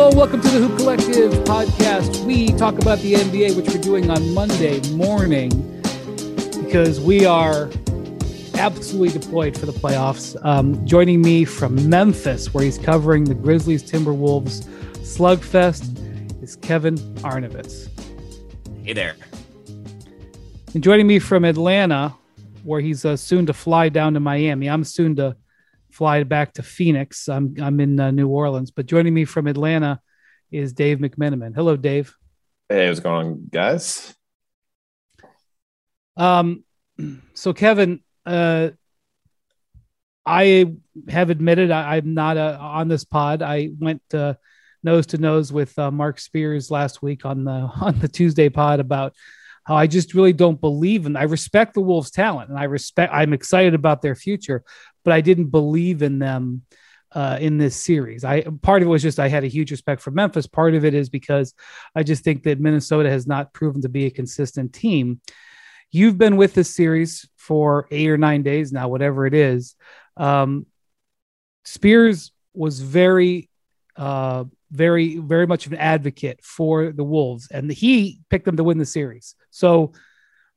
Hello, welcome to the Hoop Collective podcast. We talk about the NBA, which we're doing on Monday morning because we are absolutely deployed for the playoffs. Um, joining me from Memphis, where he's covering the Grizzlies Timberwolves slugfest, is Kevin Arnovitz. Hey there. And joining me from Atlanta, where he's uh, soon to fly down to Miami. I'm soon to fly back to Phoenix. I'm I'm in uh, New Orleans, but joining me from Atlanta is Dave McMenamin. Hello, Dave. Hey, what's going on, guys? Um, so Kevin, uh, I have admitted I, am not uh, on this pod. I went uh, nose to nose with uh, Marc Spears last week on the on the Tuesday pod about how I just really don't believe in. I respect the Wolves' talent, and I respect. I'm excited about their future, but I didn't believe in them uh, in this series. I part of it was just I had a huge respect for Memphis. Part of it is because I just think that Minnesota has not proven to be a consistent team. You've been with this series for eight or nine days now, whatever it is. Um, Spears was very, uh, very, very much of an advocate for the Wolves, and he picked them to win the series. So,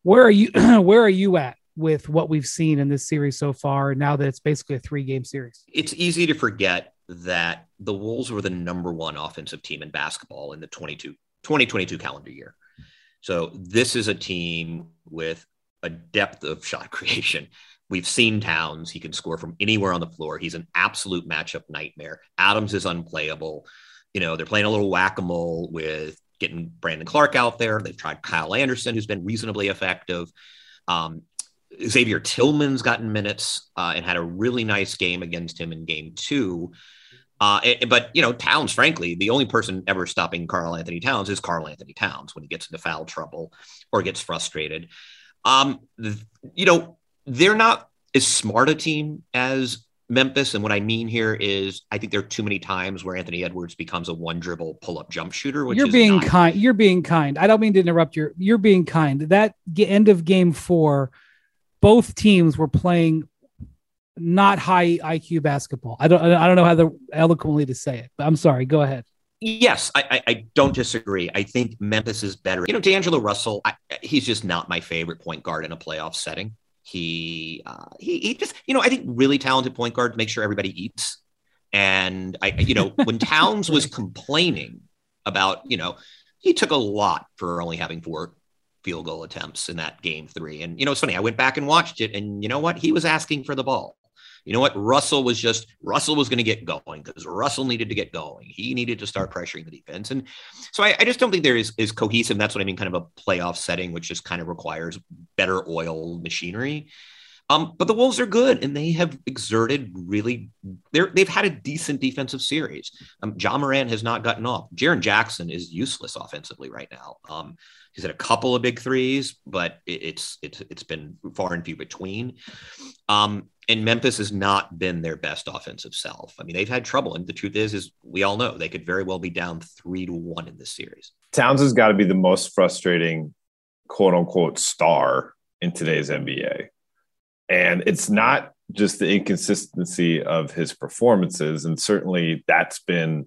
where are you? where are you at with what we've seen in this series so far? Now that it's basically a three-game series, it's easy to forget that the Wolves were the number one offensive team in basketball in the 22, 2022 calendar year. So this is a team with a depth of shot creation. We've seen Towns. He can score from anywhere on the floor. He's an absolute matchup nightmare. Adams is unplayable. You know, they're playing a little whack a mole with getting Brandon Clarke out there. They've tried Kyle Anderson, who's been reasonably effective. Um, Xavier Tillman's gotten minutes uh, and had a really nice game against him in game two. Uh, but you know, Towns, frankly, the only person ever stopping Karl-Anthony Towns is Karl-Anthony Towns when he gets into foul trouble or gets frustrated. Um, you know, they're not as smart a team as Memphis. And what I mean here is, I think there are too many times where Anthony Edwards becomes a one dribble pull up jump shooter. you're being not- kind. You're being kind. I don't mean to interrupt. you you're being kind. That end of game four, both teams were playing not high IQ basketball. I don't I don't know how to eloquently to say it, but I'm sorry. Go ahead. Yes, I, I, I don't disagree. I think Memphis is better. You know, D'Angelo Russell, I, he's just not my favorite point guard in a playoff setting. He uh, he he just you know I think really talented point guard to make sure everybody eats. And I you know when Towns was complaining about you know he took a lot for only having four field goal attempts in that game three. And you know it's funny I went back and watched it, and you know what he was asking for the ball you know what? Russell was just Russell was going to get going because Russell needed to get going. He needed to start pressuring the defense, and so I, I, just don't think there is is cohesive. That's what I mean, kind of a playoff setting, which just kind of requires better oil machinery. Um, but the Wolves are good, and they have exerted really. They're, they've had a decent defensive series. Um, Ja Morant has not gotten off. Jaren Jackson is useless offensively right now. Um, he's had a couple of big threes, but it's it's it's been far and few between. Um, and Memphis has not been their best offensive self. I mean, they've had trouble, and the truth is, is we all know they could very well be down three to one in this series. Towns has got to be the most frustrating, quote unquote, star in today's NBA and it's not just the inconsistency of his performances. And certainly that's been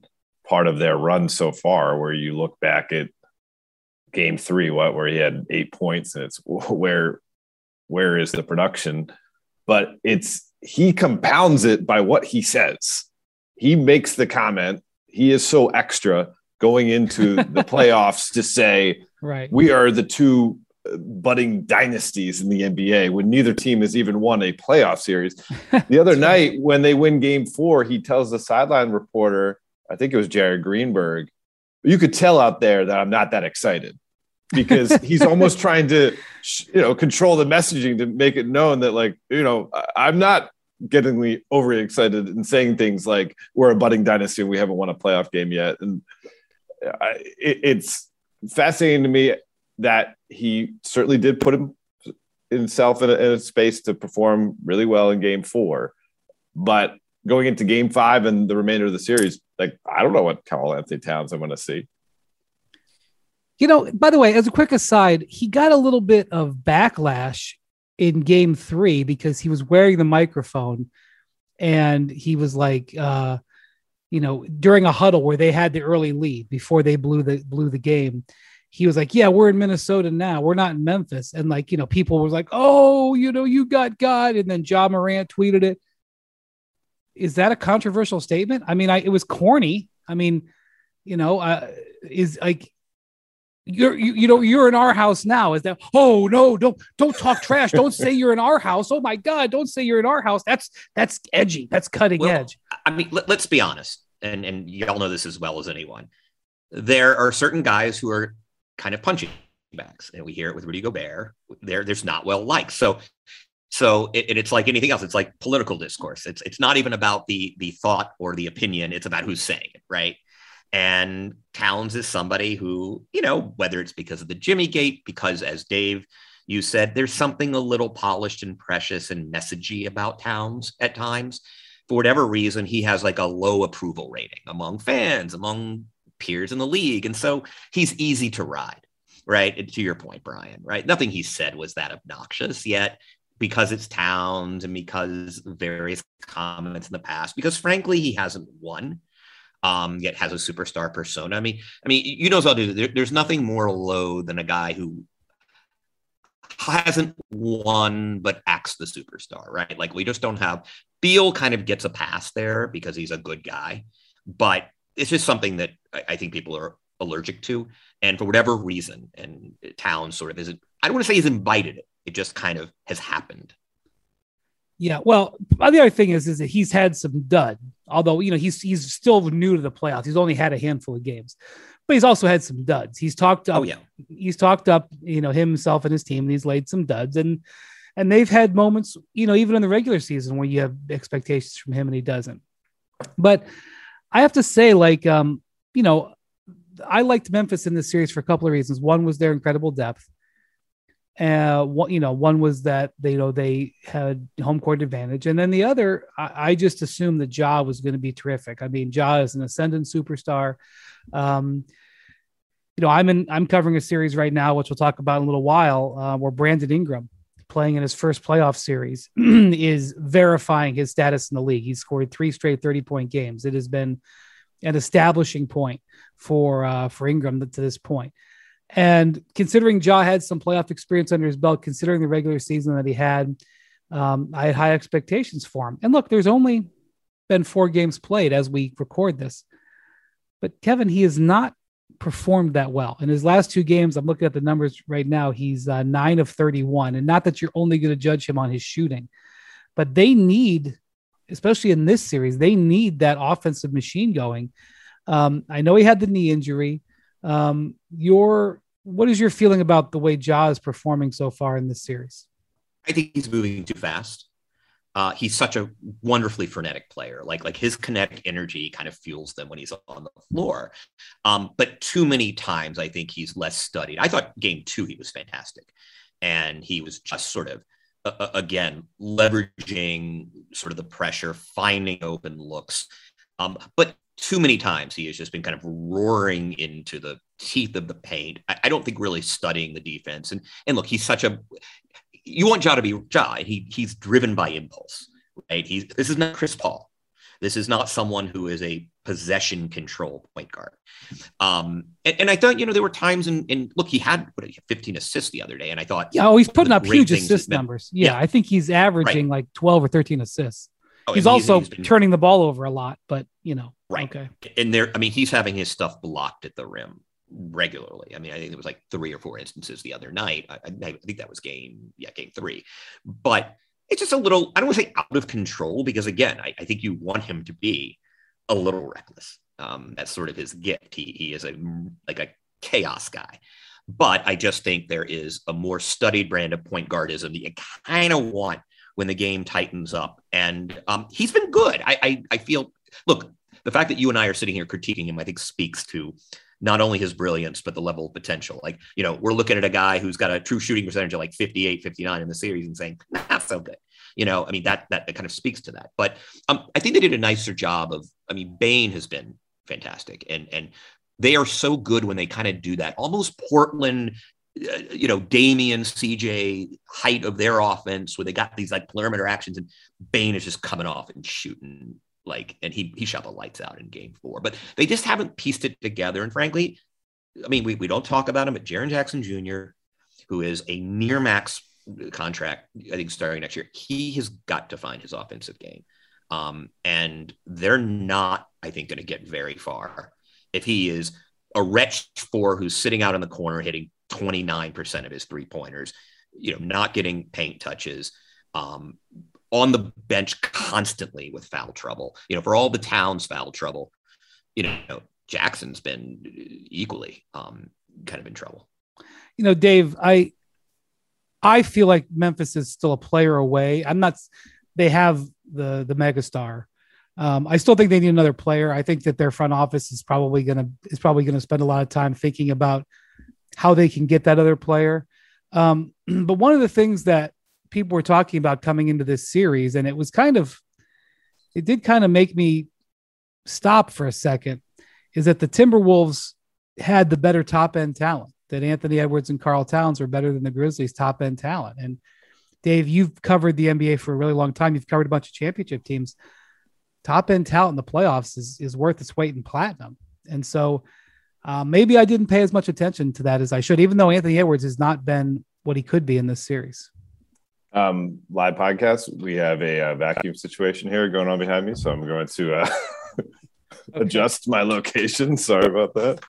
part of their run so far, where you look back at game three, what, where he had eight points and it's where, where is the production? But it's, he compounds it by what he says. He makes the comment. He is so extra going into the playoffs to say, right, we are the two budding dynasties in the NBA when neither team has even won a playoff series. The other night, when they win game four, he tells the sideline reporter, I think it was Jared Greenberg, you could tell out there that I'm not that excited because he's almost trying to, you know, control the messaging to make it known that, like, you know, I'm not getting overly excited and saying things like we're a budding dynasty and we haven't won a playoff game yet. And I, it, it's fascinating to me that he certainly did put him, himself in a, in a space to perform really well in game four. But going into game five and the remainder of the series, like, I don't know what Karl-Anthony Towns I'm going to see. You know, by the way, as a quick aside, he got a little bit of backlash in game three because he was wearing the microphone and he was like, uh, you know, during a huddle where they had the early lead before they blew the blew the game, he was like, "Yeah, we're in Minnesota now. We're not in Memphis." And like, you know, people was like, "Oh, you know, you got God." And then Ja Morant tweeted it. Is that a controversial statement? I mean, I it was corny. I mean, you know, uh, is like you're you, you know you're in our house now. Is that oh no don't don't talk trash. Don't say you're in our house. Oh my god don't say you're in our house. That's that's edgy. That's cutting well, edge. I mean let, let's be honest and and y'all know this as well as anyone. There are certain guys who are kind of punching bags and we hear it with rudy gobert. There there's not well liked so so it, it's like anything else. It's like political discourse. It's it's not even about the the thought or the opinion. It's about who's saying it right and Towns is somebody who, you know, whether it's because of the Jimmy Gate, because as Dave, you said, there's something a little polished and precious and messagey about Towns at times. For whatever reason, he has like a low approval rating among fans, among peers in the league. And so he's easy to ride, right? And to your point, Brian, right? Nothing he said was that obnoxious yet because it's Towns and because various comments in the past, because frankly, he hasn't won um, yet has a superstar persona. I mean, I mean, you know as well, dude. There, there's nothing more low than a guy who hasn't won but acts the superstar, right? Like we just don't have. Beal kind of gets a pass there because he's a good guy, but it's just something that I, I think people are allergic to, and for whatever reason, and Towns sort of is. I don't want to say he's invited it. It just kind of has happened. Yeah, well, the other thing is, is that he's had some dud. Although you know he's he's still new to the playoffs. He's only had a handful of games, but he's also had some duds. He's talked up. Oh yeah, he's talked up. You know himself and his team. And he's laid some duds, and and they've had moments. You know, even in the regular season where you have expectations from him and he doesn't. But I have to say, like, um, you know, I liked Memphis in this series for a couple of reasons. One was their incredible depth. Uh, one, you know, one was that they, you know, they had home court advantage, and then the other, I, I just assumed that Ja was going to be terrific. I mean, Ja is an ascendant superstar. Um, you know, I'm in, I'm covering a series right now, which we'll talk about in a little while, uh, where Brandon Ingram, playing in his first playoff series, is verifying his status in the league. He's scored three straight 30 point games. It has been an establishing point for uh, for Ingram to this point. And considering Ja had some playoff experience under his belt, considering the regular season that he had, um, I had high expectations for him. And look, there's only been four games played as we record this. But Kevin, he has not performed that well. In his last two games, I'm looking at the numbers right now, he's uh, nine of 31. And not that you're only going to judge him on his shooting, but they need, especially in this series, they need that offensive machine going. Um, I know he had the knee injury. Um, your what is your feeling about the way Ja is performing so far in this series? I think he's moving too fast. Uh, he's such a wonderfully frenetic player. Like like his kinetic energy kind of fuels them when he's on the floor. Um, but too many times, I think he's less studied. I thought game two he was fantastic, and he was just sort of uh, again leveraging sort of the pressure, finding open looks. Um, but too many times he has just been kind of roaring into the teeth of the paint. I, I, don't think really studying the defense. And and look, he's such a you want Ja to be Ja. He he's driven by impulse, right? He's this is not Chris Paul. This is not someone who is a possession control point guard. Um, and, and I thought, you know, there were times in, in look, he had what, 15 assists the other day. And I thought, yeah, oh, he's putting up huge assist numbers. Yeah, yeah, I think he's averaging right. like 12 or 13 assists. Oh, he's also he's been, turning the ball over a lot, but you know, right. Okay. And there, I mean, he's having his stuff blocked at the rim regularly. I mean, I think it was like three or four instances the other night. I, I think that was game, yeah, game three. But it's just a little, I don't want to say out of control because again, I, I think you want him to be a little reckless. Um, that's sort of his gift. He, he is a like a chaos guy. But I just think there is a more studied brand of point guardism that you kind of want when the game tightens up. And um, he's been good. I, I, I feel, look, the fact that you and I are sitting here critiquing him, I think speaks to not only his brilliance, but the level of potential. Like, you know, we're looking at a guy who's got a true shooting percentage of like 58, 59 in the series and saying, not so good. You know, I mean, that, that, that kind of speaks to that. But um, I think they did a nicer job of, I mean, Bane has been fantastic. And, and they are so good when they kind of do that almost Portland you know, Damian, CJ, height of their offense, where they got these like perimeter actions, and Bane is just coming off and shooting Like, and he he shot the lights out in game four, but they just haven't pieced it together. And frankly, I mean, we, we don't talk about him, but Jaren Jackson Jr., who is a near max contract, I think starting next year, he has got to find his offensive game. Um, and they're not, I think, going to get very far if he is a stretch four who's sitting out in the corner hitting 29% of his three pointers, you know, not getting paint touches, um, on the bench constantly with foul trouble. You know, for all the Towns' foul trouble, you know, Jackson's been equally um, kind of in trouble. You know, Dave, I I feel like Memphis is still a player away. I'm not. They have the the megastar. Um, I still think they need another player. I think that their front office is probably gonna is probably gonna spend a lot of time thinking about how they can get that other player. Um, but one of the things that people were talking about coming into this series, and it was kind of, it did kind of make me stop for a second, is that the Timberwolves had the better top end talent. That Anthony Edwards and Karl Towns were better than the Grizzlies' top end talent. And Dave, you've covered the NBA for a really long time. You've covered a bunch of championship teams. Top end talent in the playoffs is is worth its weight in platinum. And so uh, maybe I didn't pay as much attention to that as I should, even though Anthony Edwards has not been what he could be in this series. Um, live podcast. We have a, uh, vacuum situation here going on behind me, so I'm going to uh, adjust my location. Sorry about that.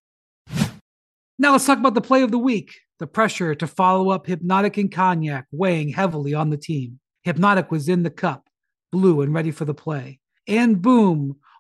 Now let's talk about the play of the week. The pressure to follow up Hypnotic and Cognac weighing heavily on the team. Hypnotic was in the cup, blue and ready for the play. And boom,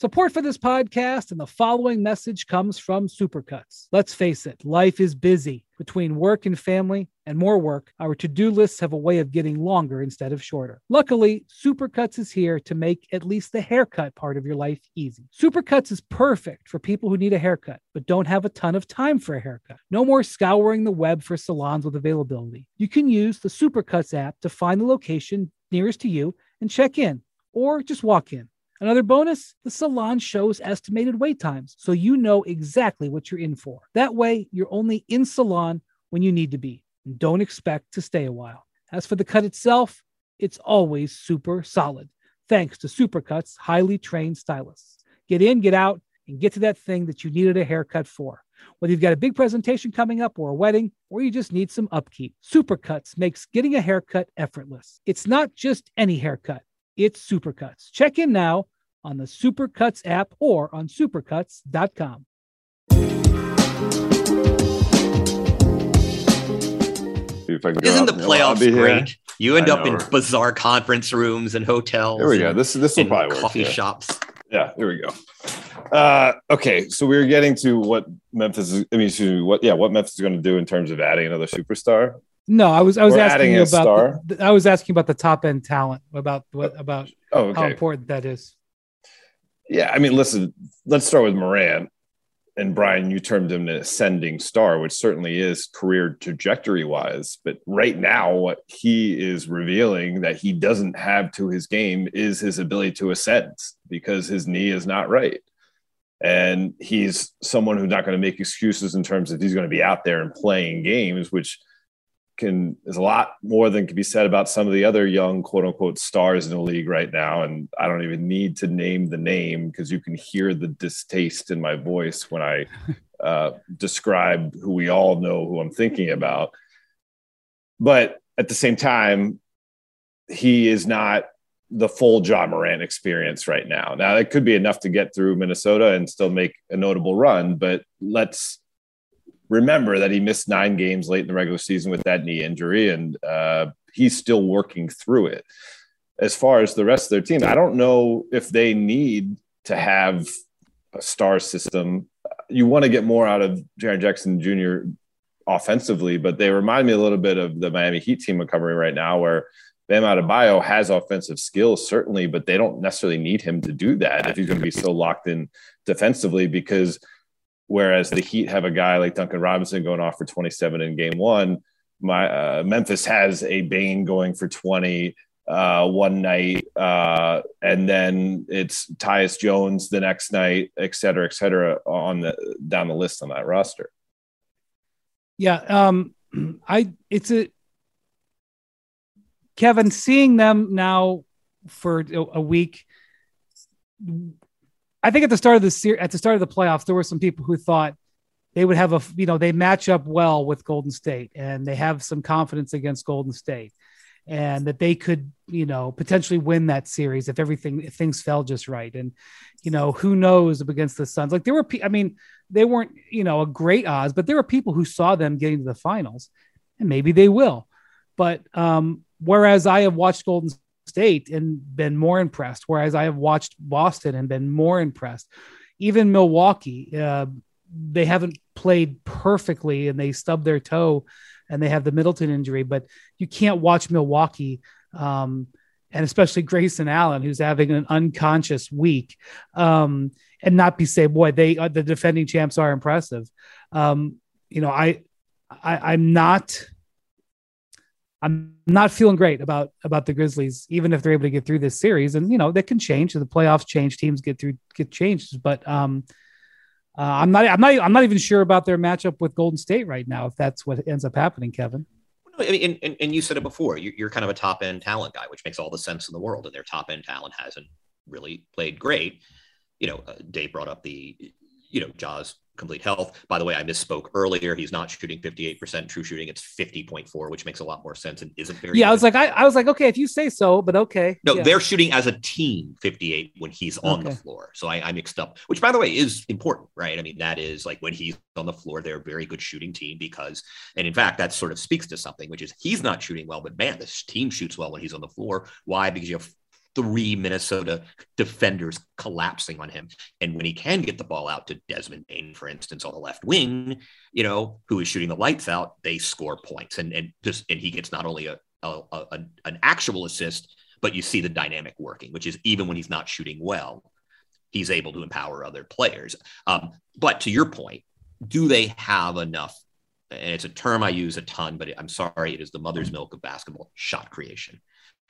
Support for this podcast and the following message comes from Supercuts. Let's face it, life is busy. Between work and family and more work, our to do lists have a way of getting longer instead of shorter. Luckily, Supercuts is here to make at least the haircut part of your life easy. Supercuts is perfect for people who need a haircut but don't have a ton of time for a haircut. No more scouring the web for salons with availability. You can use the Supercuts app to find the location nearest to you and check in, or just walk in. Another bonus the salon shows estimated wait times, so you know exactly what you're in for. That way, you're only in salon when you need to be and don't expect to stay a while. As for the cut itself, it's always super solid, thanks to Supercut's highly trained stylists. Get in, get out, and get to that thing that you needed a haircut for. Whether you've got a big presentation coming up or a wedding, or you just need some upkeep, Supercuts makes getting a haircut effortless. It's not just any haircut it's Supercuts. Check in now on the Supercuts app or on supercuts.com. Isn't the playoffs great? You end up in bizarre conference rooms and hotels. There we go. This this will probably work. Coffee yeah. shops. Yeah, there we go. Uh, okay, so we are getting to what Memphis is. I mean, what yeah, what Memphis is going to do in terms of adding another superstar. No, I was I was We're asking you about the, I was asking about the top end talent about what oh, about oh, okay. how important that is. Yeah, I mean, listen, let's start with Morant. And Brian, you termed him an ascending star, which certainly is career trajectory wise. But right now, what he is revealing that he doesn't have to his game is his ability to ascend because his knee is not right. And he's someone who's not going to make excuses in terms of he's going to be out there and playing games, which can is a lot more than can be said about some of the other young quote unquote stars in the league right now. And I don't even need to name the name because you can hear the distaste in my voice when I uh, describe who we all know who I'm thinking about. But at the same time, he is not the full Ja Morant experience right now. Now it could be enough to get through Minnesota and still make a notable run, but let's remember that he missed nine games late in the regular season with that knee injury, and uh, he's still working through it. As far as the rest of their team, I don't know if they need to have a star system. You want to get more out of Jaren Jackson Jr. offensively, but they remind me a little bit of the Miami Heat team recovering right now, where Bam Adebayo has offensive skills, certainly, but they don't necessarily need him to do that if he's going to be so locked in defensively because – Whereas the Heat have a guy like Duncan Robinson going off for 27 in game one. My uh, Memphis has a Bane going for 20 uh, one night, uh, and then it's Tyus Jones the next night, et cetera, et cetera, on the down the list on that roster. Yeah, um, I it's a Kevin seeing them now for a week. I think at the start of the series, at the start of the playoffs, there were some people who thought they would have a you know they match up well with Golden State and they have some confidence against Golden State and that they could you know potentially win that series if everything if things fell just right. And you know who knows against the Suns? Like there were I mean they weren't you know a great odds but there were people who saw them getting to the finals and maybe they will. But um whereas I have watched Golden State and been more impressed whereas I have watched Boston and been more impressed even Milwaukee uh, they haven't played perfectly and they stubbed their toe and they have the Middleton injury, but you can't watch Milwaukee. Um, and especially Grayson Allen, who's having an unconscious week, um, and not be say, boy, they uh, the defending champs are impressive. Um, you know, I, I I'm not I'm not feeling great about about the Grizzlies, even if they're able to get through this series. And you know, that can change. The playoffs change, teams get through get changed. But um, uh, I'm not. I'm not. I'm not even sure about their matchup with Golden State right now. If that's what ends up happening, Kevin. I mean, and, and, you said it before. You're, kind of a top end talent guy, which makes all the sense in the world. And their top end talent hasn't really played great. You know, uh, Dave brought up the, you know, Ja's complete health. By the way, I misspoke earlier. He's not shooting 58% true shooting. It's 50.4, which makes a lot more sense and isn't very. Yeah, good. I was like, I, I, was like, okay, if you say so, but okay. No, yeah. they're shooting as a team 58 when he's on okay. the floor. So I, I, mixed up, which by the way is important, right? I mean, that is like when he's on the floor, they're a very good shooting team because, and in fact, that sort of speaks to something, which is he's not shooting well, but man, this team shoots well when he's on the floor. Why? Because you have three Minnesota defenders collapsing on him. And when he can get the ball out to Desmond Bane, for instance, on the left wing, you know, who is shooting the lights out, they score points. And and just and he gets not only a, a, a an actual assist, but you see the dynamic working, which is even when he's not shooting well, he's able to empower other players. Um, but to your point, do they have enough? And it's a term I use a ton, but I'm sorry, it is the mother's milk of basketball shot creation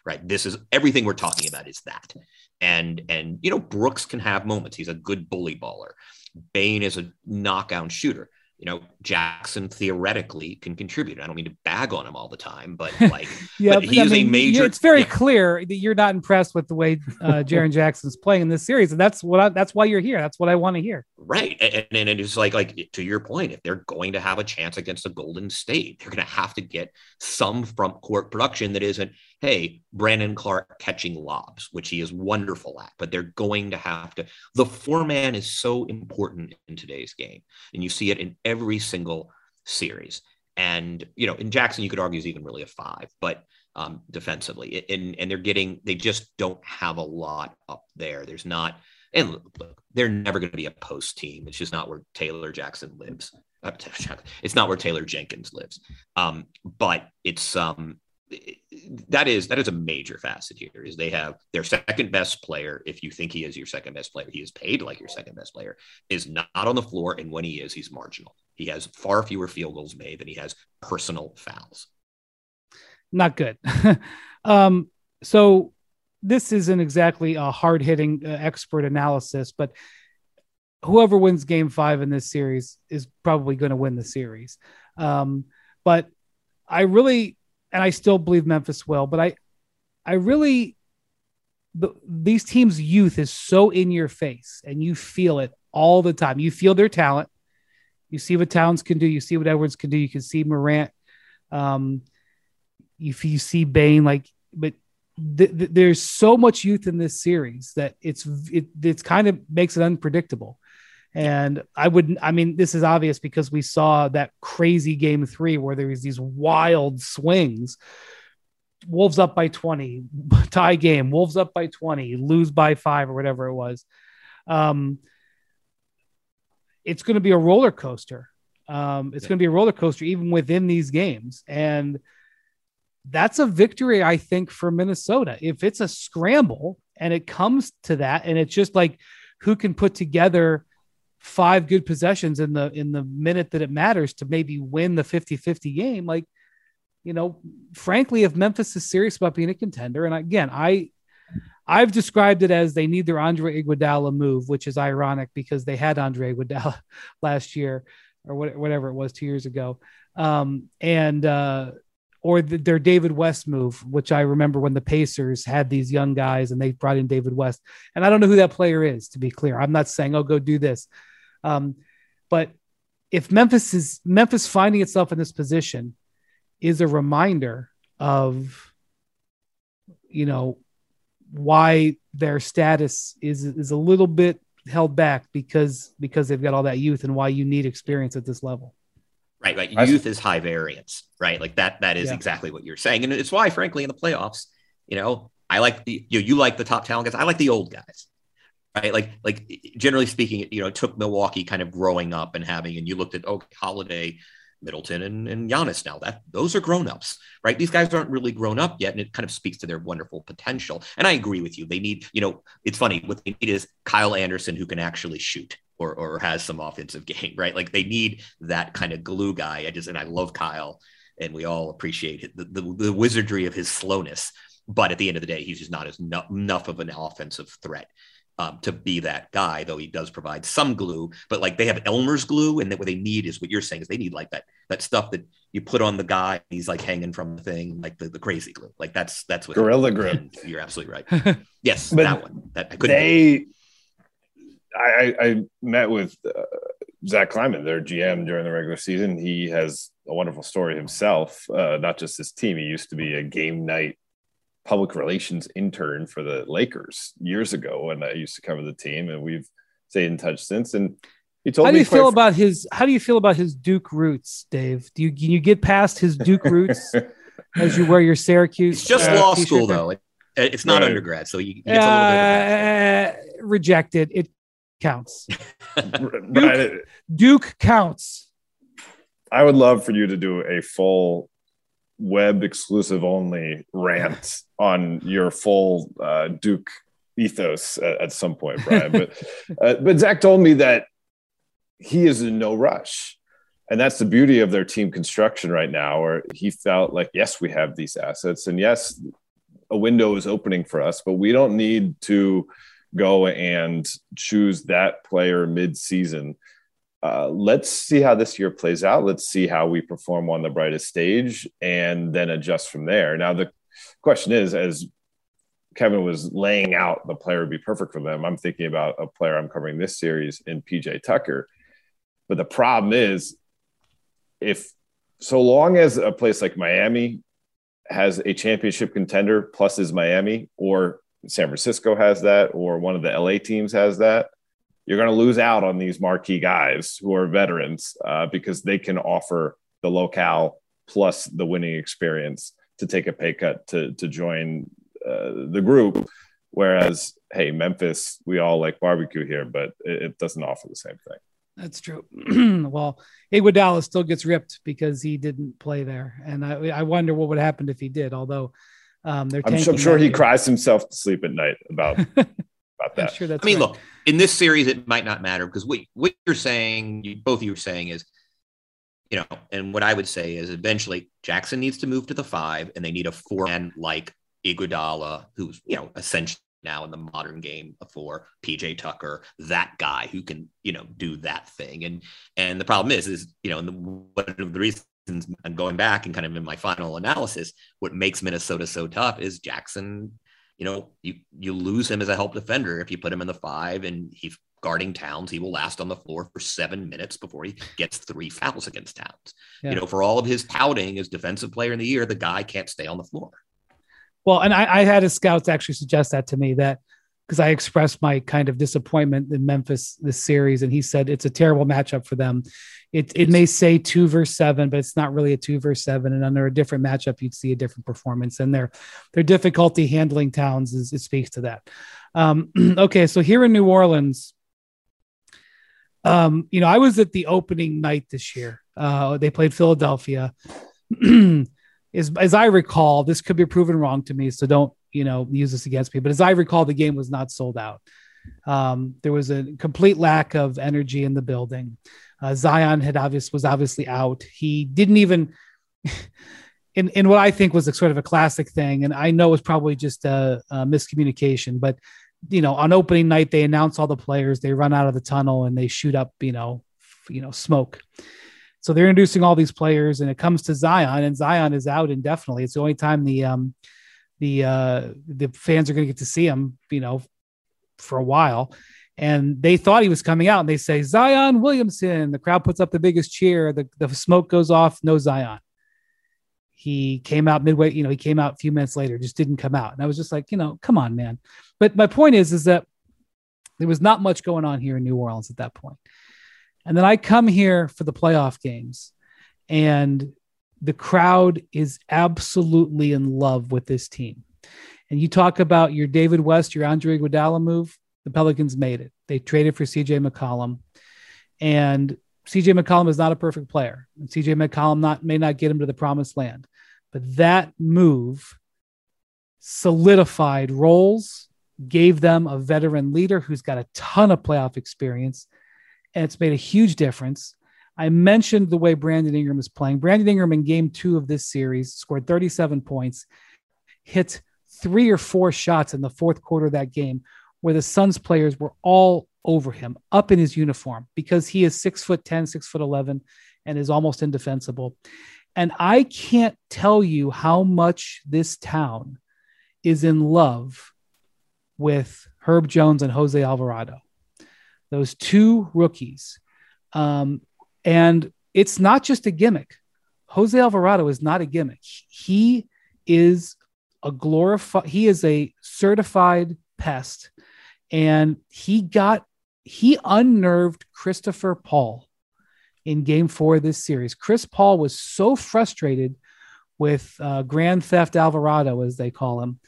right this is everything we're talking about is that and and you know brooks can have moments he's a good bully baller Bane is a knockout shooter you know Jackson theoretically can contribute. I don't mean to bag on him all the time, but like, yeah, but he's I mean, a major. It's very yeah. clear that you're not impressed with the way uh, Jaren Jackson's playing in this series, and that's what I, that's why you're here. That's what I want to hear. Right, and, and it's like like to your point, if they're going to have a chance against a Golden State, they're going to have to get some front court production that isn't, hey, Brandon Clarke catching lobs, which he is wonderful at, but they're going to have to. The four man is so important in today's game, and you see it in every single series. And you know, in Jackson, you could argue is even really a five, but um, defensively, and and they're getting they just don't have a lot up there. There's not, and look, they're never going to be a post team. It's just not where Taylor Jackson lives. Uh, it's not where Taylor Jenkins lives. Um, but it's um, that is that is a major facet here is they have their second best player. If you think he is your second best player he is paid like your second best player is not on the floor. And when he is he's marginal. He has far fewer field goals made than he has personal fouls. Not good. Um so this isn't exactly a hard-hitting uh, expert analysis but whoever wins game five in this series is probably going to win the series. Um but i really and I still believe Memphis will, but I, I really, the, these teams' youth is so in your face, and you feel it all the time. You feel their talent. You see what Towns can do. You see what Edwards can do. You can see Morant. Um, if you see Bane, like, but th- th- there's so much youth in this series that it's it it's kind of makes it unpredictable. And I wouldn't, I mean, this is obvious because we saw that crazy game three where there was these wild swings. Wolves up by 20, tie game, Wolves up by 20, lose by five or whatever it was. Um, it's going to be a roller coaster. Um, it's going to be a roller coaster even within these games. And that's a victory, I think, for Minnesota. If it's a scramble and it comes to that, and it's just like who can put together five good possessions in the in the minute that it matters to maybe win the 50-50 game like you know frankly if memphis is serious about being a contender and again i i've described it as they need their andre iguodala move which is ironic because they had andre iguodala last year or whatever it was two years ago. Um, and uh, or the, their David West move, which I remember when the Pacers had these young guys and they brought in David West. And I don't know who that player is, to be clear. I'm not saying, oh, go do this. Um, but if Memphis is Memphis finding itself in this position is a reminder of, you know, why their status is is a little bit held back because because they've got all that youth and why you need experience at this level. Right, right. Youth is high variance, right? Like that. That is yeah. exactly what you're saying, and it's why, frankly, in the playoffs, you know, I like the you, know, you like the top talent guys. I like the old guys, right? Like, like generally speaking, you know, it took Milwaukee kind of growing up and having, and you looked at okay, Holiday, Middleton, and and Giannis. Now that those are grown ups, right? These guys aren't really grown up yet, and it kind of speaks to their wonderful potential. And I agree with you. They need, you know, it's funny. What they need is Kyle Anderson who can actually shoot or or has some offensive game, right? Like they need that kind of glue guy. I just and I love Kyle, and we all appreciate the, the, the wizardry of his slowness. But at the end of the day, he's just not as no, enough of an offensive threat. Um, to be that guy, though he does provide some glue, but like they have Elmer's glue, and that what they need is what you're saying is they need like that that stuff that you put on the guy, he's like hanging from the thing, like the, the crazy glue. Like that's that's what Gorilla Grip. You're absolutely right. yes, but that one. That I couldn't. They I, I met with uh, Zach Kleiman, their GM during the regular season. He has a wonderful story himself, uh, not just his team. He used to be a game night public relations intern for the Lakers years ago, and I used to cover the team, and we've stayed in touch since. And he told how do you feel about his How do you feel about his Duke roots, Dave? Do you can you get past his Duke roots as you wear your Syracuse? It's just uh, law school, there? though. It, it's not right. undergrad, so you, you uh, rejected. It counts. Duke, Duke counts. I would love for you to do a full web exclusive only rant on your full uh, Duke ethos at, at, some point, Brian. but uh, but Zach told me that he is in no rush, and that's the beauty of their team construction right now. Where he felt like, yes, we have these assets, and yes, a window is opening for us, but we don't need to go and choose that player mid-season. Uh, let's see how this year plays out. Let's see how we perform on the brightest stage, and then adjust from there. Now the question is, as Kevin was laying out the player would be perfect for them. I'm thinking about a player I'm covering this series in PJ Tucker. But the problem is, if so long as a place like Miami has a championship contender plus is Miami, or San Francisco has that, or one of the LA teams has that, you're going to lose out on these marquee guys who are veterans uh, because they can offer the locale plus the winning experience to take a pay cut to to join uh, the group. Whereas, hey, Memphis, we all like barbecue here, but it, it doesn't offer the same thing. That's true. well, Iguodala still gets ripped because he didn't play there, and I, I wonder what would happen if he did. Although um, they're I'm, I'm sure he cries himself to sleep at night about about that. Sure that's I mean, right. look, in this series, it might not matter because what what you're saying, you, both of you are saying is, you know, and what I would say is eventually Jackson needs to move to the five, and they need a four man like Iguodala, who's you know essentially now in the modern game for PJ Tucker, that guy who can, you know, do that thing. And and the problem is, is you know, and the, one of the reasons and going back and kind of in my final analysis, what makes Minnesota so tough is Jackson. You know, you you lose him as a help defender if you put him in the five and he's guarding Towns. He will last on the floor for seven minutes before he gets three fouls against Towns. Yeah. You know, for all of his touting as defensive player in the year, the guy can't stay on the floor. Well, and I, I had a scouts actually suggest that to me that because I expressed my kind of disappointment in Memphis this series, and he said it's a terrible matchup for them. It it may say two verse seven, but it's not really a two verse seven. And under a different matchup, you'd see a different performance. And their their difficulty handling towns is it speaks to that. Um, okay, so here in New Orleans, um, you know, I was at the opening night this year. Uh, they played Philadelphia. as, as I recall, this could be proven wrong to me, so don't you know use this against me. But as I recall, the game was not sold out. Um, there was a complete lack of energy in the building. Uh, Zion had obvious was obviously out. He didn't even in in what I think was a sort of a classic thing, and I know it was probably just a, a miscommunication, but you know, on opening night they announce all the players, they run out of the tunnel and they shoot up, you know, f- you know, smoke. So they're introducing all these players, and it comes to Zion, and Zion is out indefinitely. It's the only time the um the uh the fans are going to get to see him, you know, for a while. And they thought he was coming out, and they say Zion Williamson. The crowd puts up the biggest cheer. The the smoke goes off. No Zion. He came out midway. You know, he came out a few minutes later. Just didn't come out. And I was just like, you know, come on, man. But my point is, is that there was not much going on here in New Orleans at that point. And then I come here for the playoff games, and the crowd is absolutely in love with this team. And you talk about your David West, your Andre Iguodala move. The Pelicans made it. They traded for CJ McCollum, and CJ McCollum is not a perfect player. And CJ McCollum not may not get him to the promised land, but that move solidified roles, gave them a veteran leader who's got a ton of playoff experience, and it's made a huge difference. I mentioned the way Brandon Ingram is playing. Brandon Ingram in game two of this series scored 37 points, hit three or four shots in the fourth quarter of that game where the Suns players were all over him, up in his uniform, because he is six foot 10, six foot 11, and is almost indefensible. And I can't tell you how much this town is in love with Herb Jones and Jose Alvarado, those two rookies. Um, and it's not just a gimmick. Jose Alvarado is not a gimmick. He is a glorified, he is a certified pest. And he got, he unnerved Christopher Paul in game four of this series. Chris Paul was so frustrated with uh, Grand Theft Alvarado, as they call him,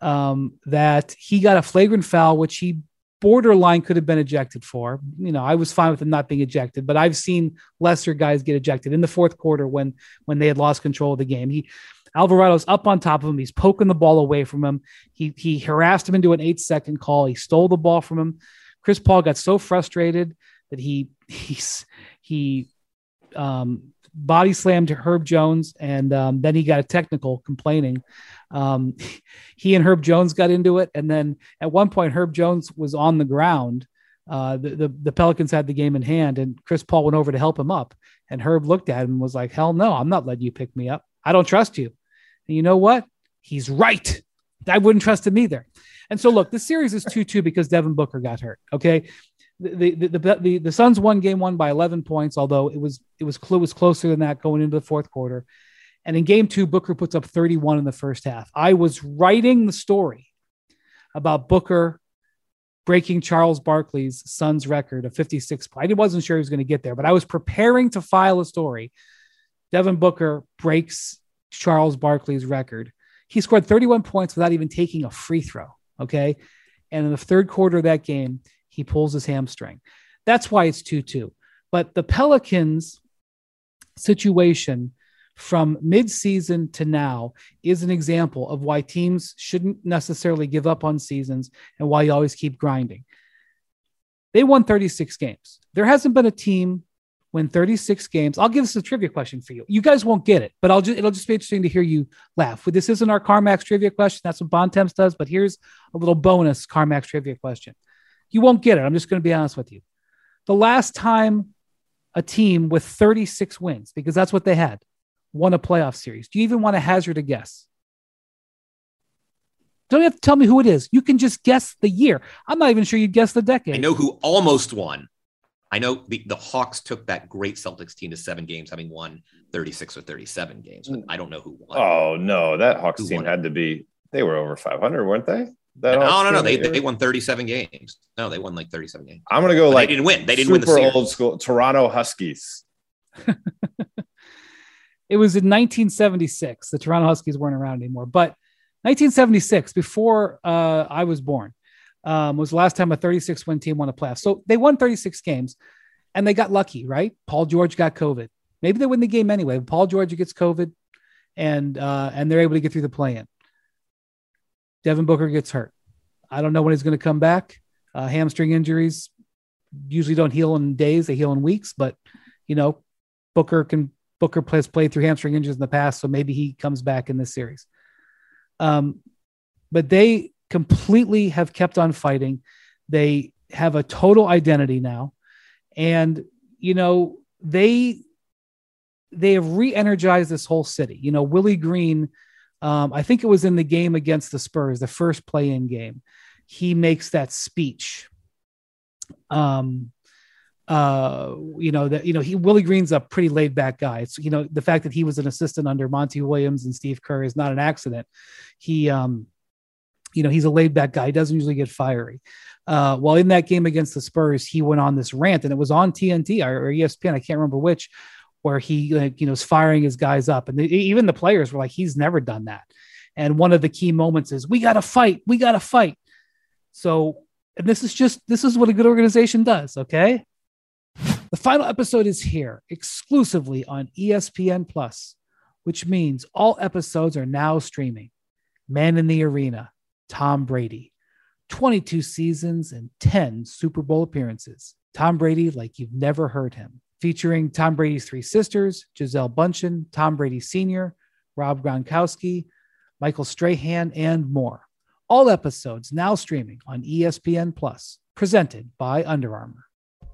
um, that he got a flagrant foul, which he borderline could have been ejected for. You know, I was fine with him not being ejected, but I've seen lesser guys get ejected in the fourth quarter when when they had lost control of the game. He Alvarado's up on top of him. He's poking the ball away from him. He he harassed him into an eight second call. He stole the ball from him. Chris Paul got so frustrated that he he's he um, body slammed Herb Jones, and um, then he got a technical complaining. Um, he and Herb Jones got into it, and then at one point Herb Jones was on the ground. Uh, the, the, the Pelicans had the game in hand, and Chris Paul went over to help him up. And Herb looked at him and was like, "Hell no, I'm not letting you pick me up. I don't trust you." And you know what? He's right. I wouldn't trust him either. And so, look, the series is 2 2 because Devin Booker got hurt. Okay. The, the, the, the, the Suns won game one by 11 points, although it was, it was, cl- was closer than that going into the fourth quarter. And in game two, Booker puts up 31 in the first half. I was writing the story about Booker breaking Charles Barkley's Suns record of 56. I wasn't sure he was going to get there, but I was preparing to file a story. Devin Booker breaks Charles Barkley's record. He scored 31 points without even taking a free throw. Okay. And in the third quarter of that game, he pulls his hamstring. That's why it's 2 2. But the Pelicans situation from midseason to now is an example of why teams shouldn't necessarily give up on seasons and why you always keep grinding. They won 36 games. There hasn't been a team win 36 games. I'll give this a trivia question for you. You guys won't get it, but I'll just it'll just be interesting to hear you laugh. This isn't our CarMax trivia question. That's what Bontemps does, but here's a little bonus CarMax trivia question. You won't get it. I'm just going to be honest with you. The last time a team with 36 wins, because that's what they had, won a playoff series. Do you even want to hazard a guess? Don't you have to tell me who it is. You can just guess the year. I'm not even sure you'd guess the decade. I know who almost won. I know the, the Hawks took that great Celtics team to seven games, having won 36 or 37 games, but hmm. I don't know who won. Oh, no. That Hawks who team had to be, they were over 500, weren't they? That no, no, no. They, they won 37 games. No, they won like 37 games. I'm going to go but like they didn't win. They didn't win the series. old school Toronto Huskies. it was in 1976. The Toronto Huskies weren't around anymore, but 1976, before uh, I was born, um, was the last time a 36 win team won a playoff. So they won 36 games and they got lucky, right? Paul George got COVID. Maybe they win the game anyway. Paul George gets COVID and uh, and they're able to get through the play in. Devin Booker gets hurt. I don't know when he's going to come back. Uh, hamstring injuries usually don't heal in days; they heal in weeks. But you know, Booker can Booker has played through hamstring injuries in the past, so maybe he comes back in this series. Um, but they completely have kept on fighting. They have a total identity now, and you know they they have re-energized this whole city. You know, Willie Green. Um, I think it was in the game against the Spurs, the first play-in game. He makes that speech. Um, uh, you know that you know he Willie Green's a pretty laid back guy. It's you know the fact that he was an assistant under Monty Williams and Steve Kerr is not an accident. He um, you know he's a laid back guy. He doesn't usually get fiery. Uh, well, in that game against the Spurs, he went on this rant, and it was on TNT or, ESPN. I can't remember which, where he like you know is firing his guys up, and even the players were like, he's never done that. And one of the key moments is, we got to fight, we got to fight. So, and this is just this is what a good organization does. Okay, the final episode is here exclusively on ESPN Plus, which means all episodes are now streaming. Man in the Arena, Tom Brady, 22 seasons and 10 Super Bowl appearances. Tom Brady like you've never heard him. Featuring Tom Brady's three sisters, Gisele Bündchen, Tom Brady Sr., Rob Gronkowski, Michael Strahan, and more. All episodes now streaming on ESPN Plus, presented by Under Armour.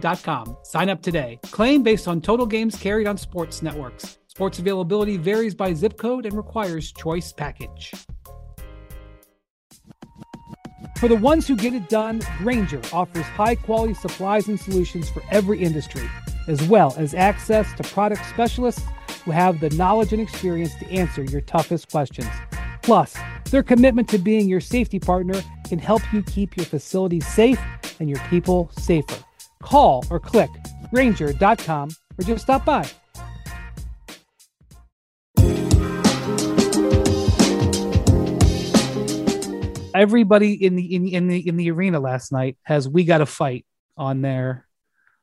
directtv.com. Sign up today. Claim based on total games carried on sports networks. Sports availability varies by zip code and requires choice package. For the ones who get it done, Grainger offers high quality supplies and solutions for every industry, as well as access to product specialists who have the knowledge and experience to answer your toughest questions. Plus, their commitment to being your safety partner can help you keep your facilities safe and your people safer. Call or click Grainger.com or just stop by. everybody in the in, in the in the arena last night has "We Got to Fight" on their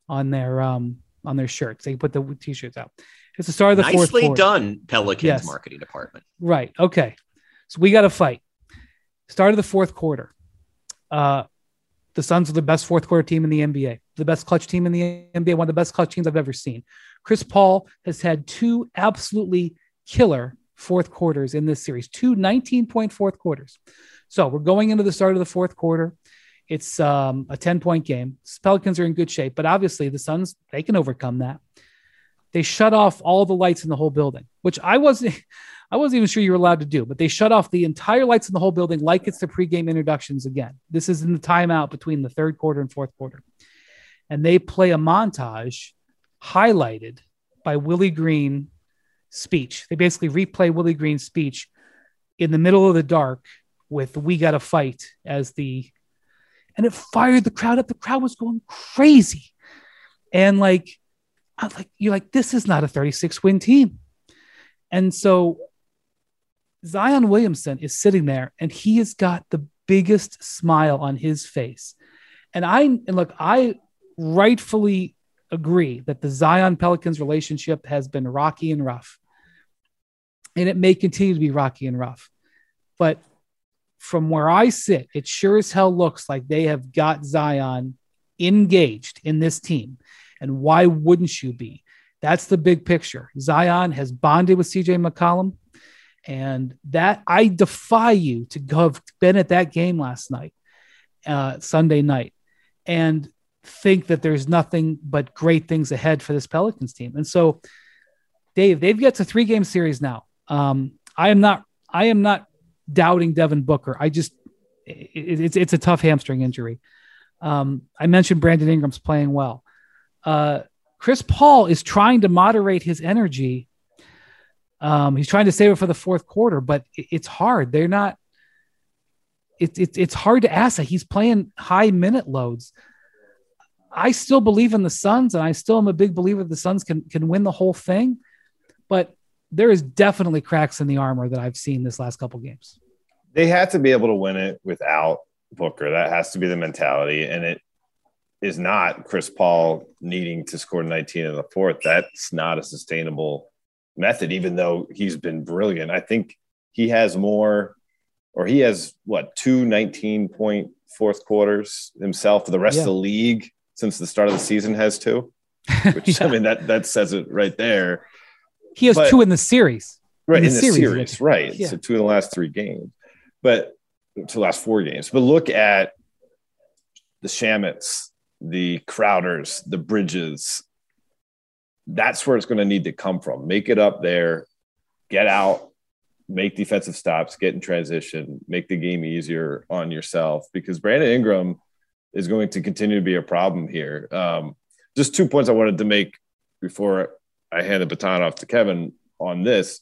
on their um on their shirts. They put the t-shirts out. It's the start of the Nicely fourth quarter. Nicely done, Pelicans yes. marketing department. Right. Okay. So we got to fight. Start of the fourth quarter. Uh, the Suns are the best fourth quarter team in the NBA, the best clutch team in the NBA, one of the best clutch teams I've ever seen. Chris Paul has had two absolutely killer fourth quarters in this series, two 19 point fourth quarters. So we're going into the start of the fourth quarter. It's um, a 10 point game. Pelicans are in good shape, but obviously the Suns, they can overcome that. They shut off all the lights in the whole building, which I wasn't. I wasn't even sure you were allowed to do, but they shut off the entire lights in the whole building like it's the pregame introductions again. This is in the timeout between the third quarter and fourth quarter. And they play a montage highlighted by Willie Green speech. They basically replay Willie Green's speech in the middle of the dark with "We Got to Fight" as the, and it fired the crowd up. The crowd was going crazy, and like, I like you're like, this is not a 36 win team, and so Zion Williamson is sitting there, and he has got the biggest smile on his face, and I and look, I rightfully agree that the Zion Pelicans relationship has been rocky and rough. And it may continue to be rocky and rough. But from where I sit, it sure as hell looks like they have got Zion engaged in this team. And why wouldn't you be? That's the big picture. Zion has bonded with CJ McCollum. And that I defy you to go have been at that game last night, uh, Sunday night, and think that there's nothing but great things ahead for this Pelicans team. And so, Dave, they've got to three game series now. Um, I am not, I am not doubting Devin Booker. I just it, it's it's a tough hamstring injury. Um, I mentioned Brandon Ingram's playing well. Uh, Chris Paul is trying to moderate his energy. Um, he's trying to save it for the fourth quarter, but it, it's hard. They're not. It's it, it's hard to ask that. He's playing high minute loads. I still believe in the Suns, and I still am a big believer that the Suns can can win the whole thing. But there is definitely cracks in the armor that I've seen this last couple games. They had to be able to win it without Booker. That has to be the mentality, and it is not Chris Paul needing to score 19 in the fourth. That's not a sustainable method, even though he's been brilliant. I think he has more, or he has what two 19 point fourth quarters himself. For the rest yeah. of the league since the start of the season has two. Which yeah. I mean that that says it right there. He has but, two in the series. Right in the, in the series, series right? Yeah. So two in the last three games, but to last four games. But look at the Shamets, the Crowders, the Bridges. That's where it's going to need to come from. Make it up there, get out, make defensive stops, get in transition, make the game easier on yourself because Brandon Ingram is going to continue to be a problem here. Um, just two points I wanted to make before I hand the baton off to Kevin on this.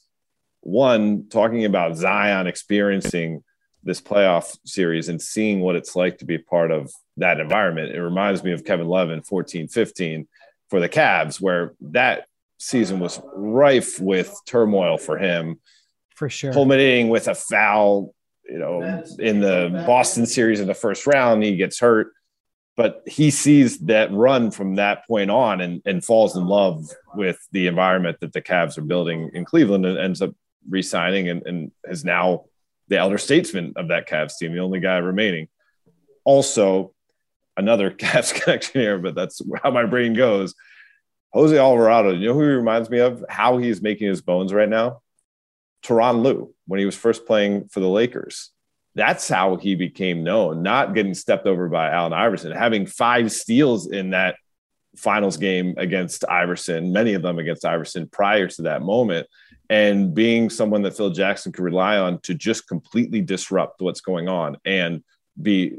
One, talking about Zion experiencing this playoff series and seeing what it's like to be part of that environment. It reminds me of Kevin Love in 14 15 for the Cavs, where that season was rife with turmoil for him. For sure. Culminating with a foul, you know, in the Boston series in the first round, he gets hurt but he sees that run from that point on and, and falls in love with the environment that the Cavs are building in Cleveland and ends up re-signing and, and is now the elder statesman of that Cavs team, the only guy remaining. Also, another Cavs connection here, but that's how my brain goes. Jose Alvarado, you know who he reminds me of? How he's making his bones right now? Tyronn Lue, when he was first playing for the Lakers that's how he became known, not getting stepped over by Allen Iverson, having five steals in that finals game against Iverson, many of them against Iverson prior to that moment, and being someone that Phil Jackson could rely on to just completely disrupt what's going on and be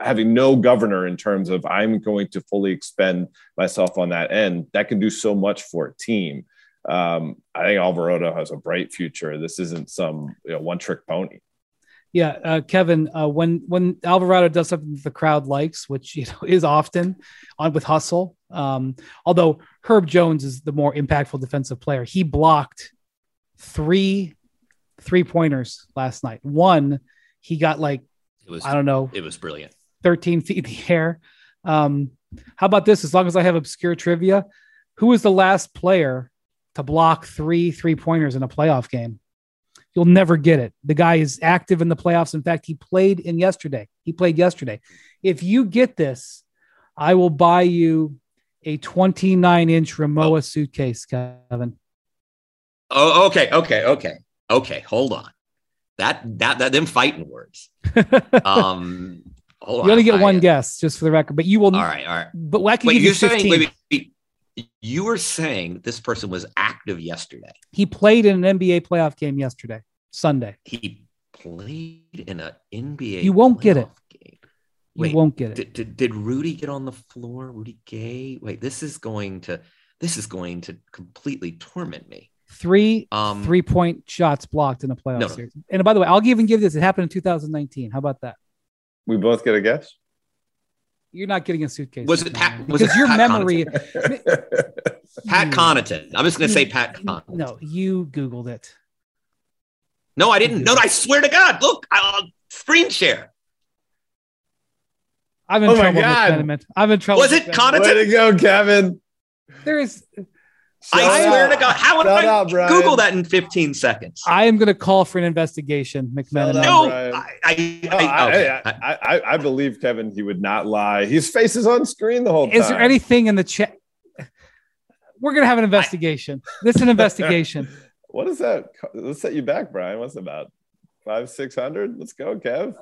having no governor in terms of I'm going to fully expend myself on that end. That can do so much for a team. Um, I think Alvarado has a bright future. This isn't some you know, one trick pony. Yeah, uh, Kevin. Uh, when when Alvarado does something the crowd likes, which you know is often on with hustle. Um, although Herb Jones is the more impactful defensive player, he blocked three three pointers last night. One, he got like it was I don't know. It was brilliant. Thirteen feet in the air. Um, how about this? As long as I have obscure trivia, who was the last player to block three three pointers in a playoff game? You'll never get it. The guy is active in the playoffs. In fact, he played in yesterday. He played yesterday. If you get this, I will buy you a 29 inch Rimowa oh. suitcase, Kevin. Oh, okay, okay, okay, okay. Hold on. That that that them fighting words. um, hold you only get I, one guess, just for the record. But you will. All right, all right. But I can wait, give you 15. saying wait, wait, you were saying this person was active yesterday. He played in an NBA playoff game yesterday, Sunday. He played in an NBA. You won't get it. Game. Wait, you won't get it. Did, did, did Rudy get on the floor? Rudy Gay? Wait, this is going to this is going to completely torment me. Three um, three point shots blocked in a playoff no, series. And by the way, I'll even give this. It happened in 2019. How about that? We both get a guess you're not getting a suitcase. Was it Pat? Was because it your Pat memory? Pat Connaughton. I'm just going to say Pat Connaughton. No, you Googled it. No, I didn't. No, I swear to God. Look, I'll uh, screen share. I'm in oh trouble my God. with I'm in trouble. Was it Connaughton? Way to go, Kevin. There is Shout I swear out. to God, how would Shout I out, Google that in 15 seconds? I am going to call for an investigation, McMahon. No, I I, no I, okay. I, I, believe Kevin. He would not lie. His face is on screen the whole time. Is there anything in the chat? We're going to have an investigation. this is an investigation. what is that? Let's set you back, Brian. What's about five, six hundred? Let's go, Kev.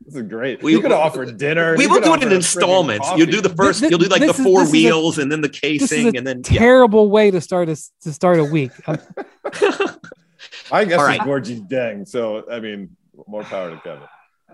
This is great. We, you could offer dinner. We will do it in installments. You'll do the first. This, you'll do like the four is, wheels a, and then the casing and then terrible yeah. way to start a to start a week. Uh, I guess All right. it's Gorgui Dieng. So I mean, more power to Kevin.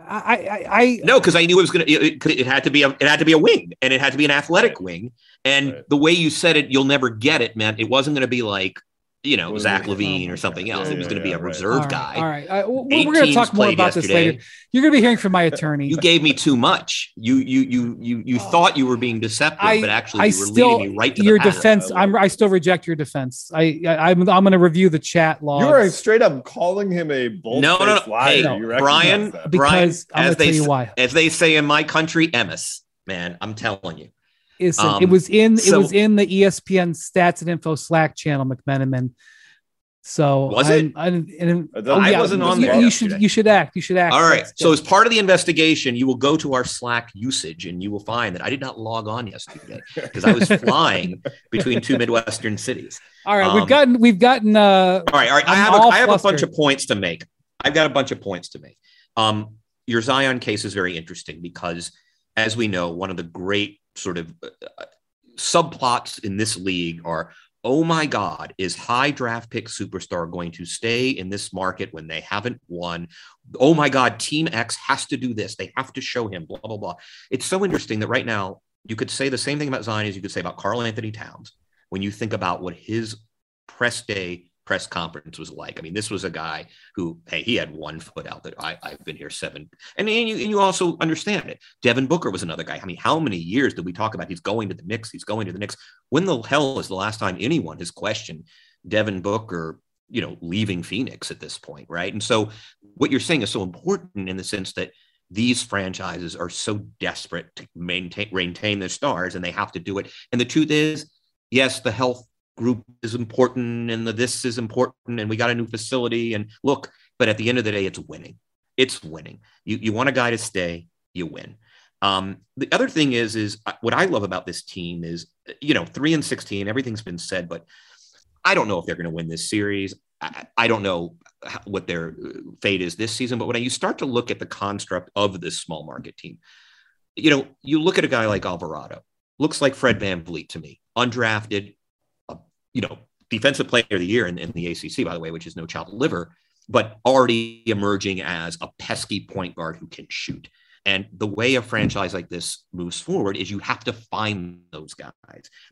I, I, I no, because I knew it was gonna. It, it, had to be a. It had to be a wing, and it had to be an athletic right. wing. And right. the way you said it, you'll never get it, meant it wasn't going to be like you know, What Zach? LaVine Oh or something God. else. Yeah, it was yeah, going to be a reserve all right, guy. All right, I- we're, we're going to talk more played about this later. You're going to be hearing from my attorney. You gave me too much. You you you you you Oh. thought you were being deceptive, I- but actually I you were still leading me right to your the path. defense. I'm I still reject your defense. I, I I'm I'm going to review the chat logs. You are straight up calling him a bold No, no, no. Hey, You recognize Brian, that. because I'm as going to they tell you why. As they say in my country, Emis, man, I'm telling you. Listen, Um, it was in it was in the ESPN Stats and Info Slack channel, McMenamin. So Was it? I'm, I'm, I oh, yeah, wasn't on you, there you should you should act. You should act. All right. So as part of the investigation, you will go to our Slack usage and you will find that I did not log on yesterday because I was flying between two Midwestern cities. all right, um, we've gotten we've gotten uh All right, all right. I I'm have a, all I have a bunch of points to make. I've got a bunch of points to make. Um, your Zion case is very interesting because, as we know, one of the great sort of uh, uh, subplots in this league are. Oh my God, is high draft pick superstar going to stay in this market when they haven't won? Oh my God, Team X has to do this. They have to show him, blah, blah, blah. It's so interesting that right now you could say the same thing about Zion as you could say about Carl Anthony Towns when you think about what his press day press conference was like. I mean, this was a guy who, hey, he had one foot out there. I, I've been here seven. And, and, you, and you also understand it. Devin Booker was another guy. I mean, how many years did we talk about he's going to the Knicks? He's going to the Knicks. When the hell is the last time anyone has questioned Devin Booker, you know, leaving Phoenix at this point, right? And so what you're saying is so important in the sense that these franchises are so desperate to maintain maintain their stars and they have to do it. And the truth is, yes, the health group is important and the this is important and we got a new facility and look, but at the end of the day, it's winning. It's winning. You you want a guy to stay, you win. Um, the other thing is, is what I love about this team is, you know, three and 16, everything's been said, but I don't know if they're going to win this series. I, I don't know what their uh, fate is this season, but when you start to look at the construct of this small market team, you know, you look at a guy like Alvarado, looks like Fred VanVleet to me, undrafted, you know, defensive player of the year in, in the ACC, by the way, which is no child liver, but already emerging as a pesky point guard who can shoot. And the way a franchise like this moves forward is you have to find those guys.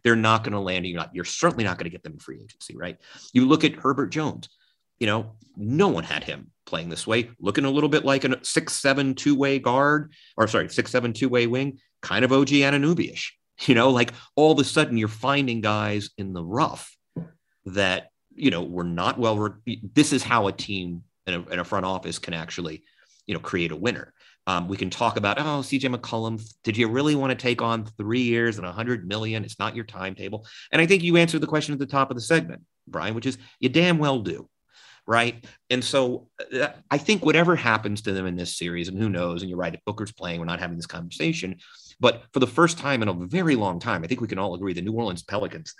They're not going to land. You're not. You're certainly not going to get them in free agency, right? You look at Herbert Jones. You know, no one had him playing this way, looking a little bit like a six seven two way guard, or sorry, six seven two way wing, kind of OG Anunobyish. You know, like all of a sudden you're finding guys in the rough that you know were not well. Re- this is how a team in a, a front office can actually, you know, create a winner. Um, we can talk about, oh, CJ McCollum, did you really want to take on three years and a hundred million? It's not your timetable. And I think you answered the question at the top of the segment, Brian, which is you damn well do. Right. And so uh, I think whatever happens to them in this series, and who knows, and you're right, if Booker's playing, we're not having this conversation. But for the first time in a very long time, I think we can all agree the New Orleans Pelicans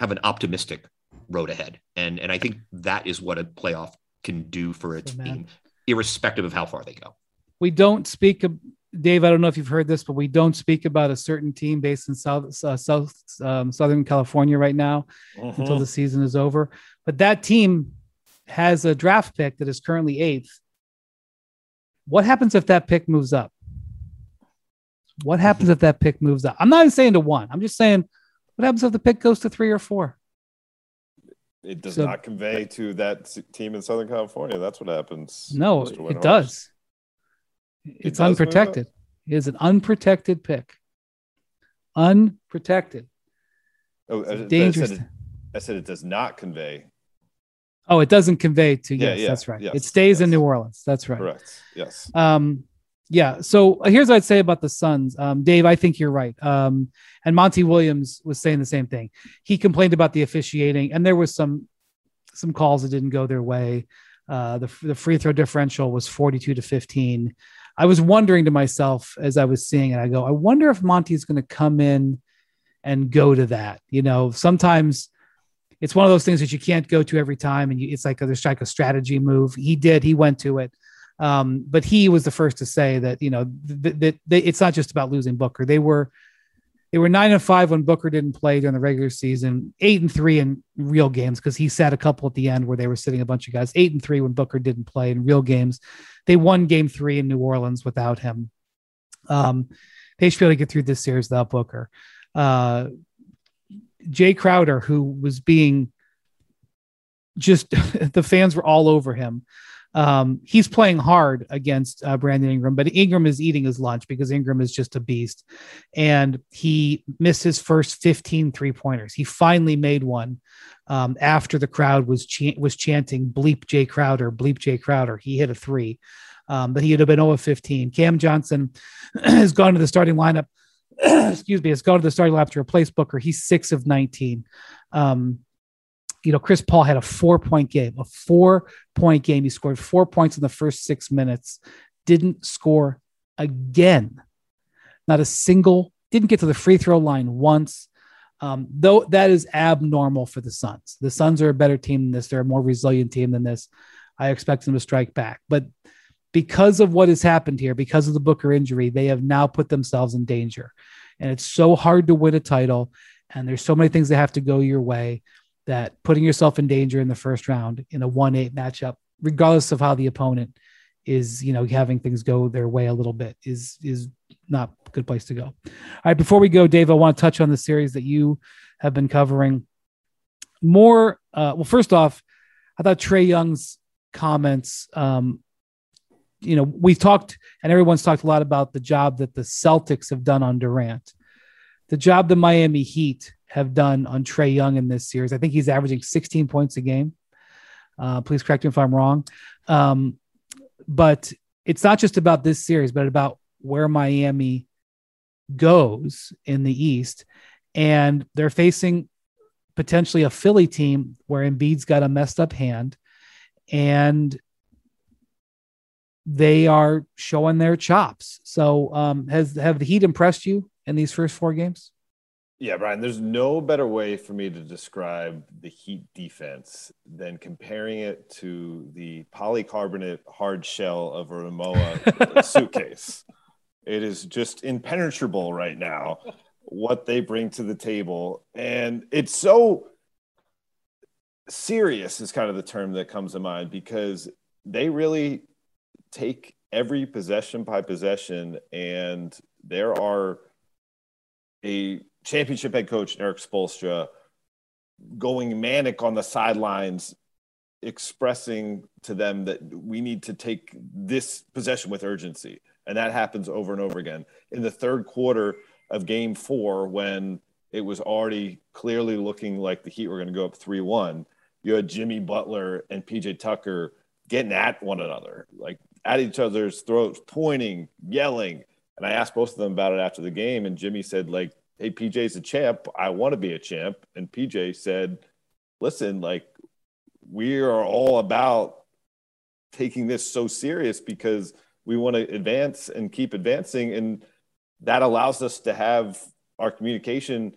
have an optimistic road ahead. And, and I think that is what a playoff can do for its man. team, irrespective of how far they go. we don't speak of Dave. I don't know if you've heard this, but we don't speak about a certain team based in South uh, South um, Southern California right now Mm-hmm. until the season is over. But that team has a draft pick that is currently eighth. What happens if that pick moves up? What happens if that pick moves up? I'm not even saying to one. I'm just saying, what happens if the pick goes to three or four? It does So- not convey to that team in Southern California. That's what happens. No, it does. It's does unprotected. It is an unprotected pick. Unprotected. Oh, It's I, a I dangerous. said it, I said it does not convey. Oh, it doesn't convey to Yeah, yes, yeah, that's right. yes, it stays in. New Orleans. That's right. Correct. Yes. Um, yeah. So uh, here's what I'd say about the Suns. Um, Dave, I think you're right. Um, and Monty Williams was saying the same thing. He complained about the officiating, and there was some some calls that didn't go their way. Uh, the the free throw differential was 42 to 15. I was wondering to myself as I was seeing it, I go, I wonder if Monty's going to come in and go to that. You know, sometimes it's one of those things that you can't go to every time, and you, it's like a, there's like a strategy move. He did. He went to it. Um, but he was the first to say that you know that th- th- it's not just about losing Booker. They were they were nine and five when Booker didn't play during the regular season, eight and three in real games because he sat a couple at the end where they were sitting a bunch of guys. Eight and three when Booker didn't play in real games. They won Game three in New Orleans without him. Um, they should be able to get through this series without Booker. Uh, Jay Crowder, who was being just the fans were all over him. Um, he's playing hard against uh, Brandon Ingram, but Ingram is eating his lunch because Ingram is just a beast. And he missed his first 15 three pointers. He finally made one um, after the crowd was ch- was chanting "Bleep Jay Crowder, Bleep Jay Crowder." He hit a three, um, but he would have been 0 of 15. Cam Johnson has gone to the starting lineup. excuse me, has gone to the starting lineup to replace Booker. He's six of 19. Um, you know, Chris Paul had a four point game, a four point game. He scored four points in the first six minutes, didn't score again. Not a single, didn't get to the free throw line once. Um, though that is abnormal for the Suns. The Suns are a better team than this. They're a more resilient team than this. I expect them to strike back. But because of what has happened here, because of the Booker injury, they have now put themselves in danger. And it's so hard to win a title. And there's so many things that have to go your way that putting yourself in danger in the first round in a 1-8 matchup regardless of how the opponent is you know having things go their way a little bit is is not a good place to go. All right before we go dave i want to touch on the series that you have been covering. More uh, well first off i thought trey young's comments um, you know we've talked and everyone's talked a lot about the job that the celtics have done on durant. The job the miami heat have done on Trey Young in this series. I think he's averaging 16 points a game. Uh, please correct me if I'm wrong. Um, but it's not just about this series, but about where Miami goes in the East. And they're facing potentially a Philly team where Embiid's got a messed up hand. And they are showing their chops. So, um, has have the Heat impressed you in these first four games? Yeah, Brian, there's no better way for me to describe the Heat defense than comparing it to the polycarbonate hard shell of a Rimowa suitcase. It is just impenetrable right now what they bring to the table. And it's so serious, is kind of the term that comes to mind because they really take every possession by possession, and there are a championship head coach Erik Spoelstra going manic on the sidelines, expressing to them that we need to take this possession with urgency. And that happens over and over again. In the third quarter of game four, when it was already clearly looking like the Heat were going to go up 3 1, you had Jimmy Butler and PJ Tucker getting at one another, like at each other's throats, pointing, yelling. And I asked both of them about it after the game, and Jimmy said, like, hey, PJ's a champ. I want to be a champ. And PJ said, listen, like, we are all about taking this so serious because we want to advance and keep advancing. And that allows us to have our communication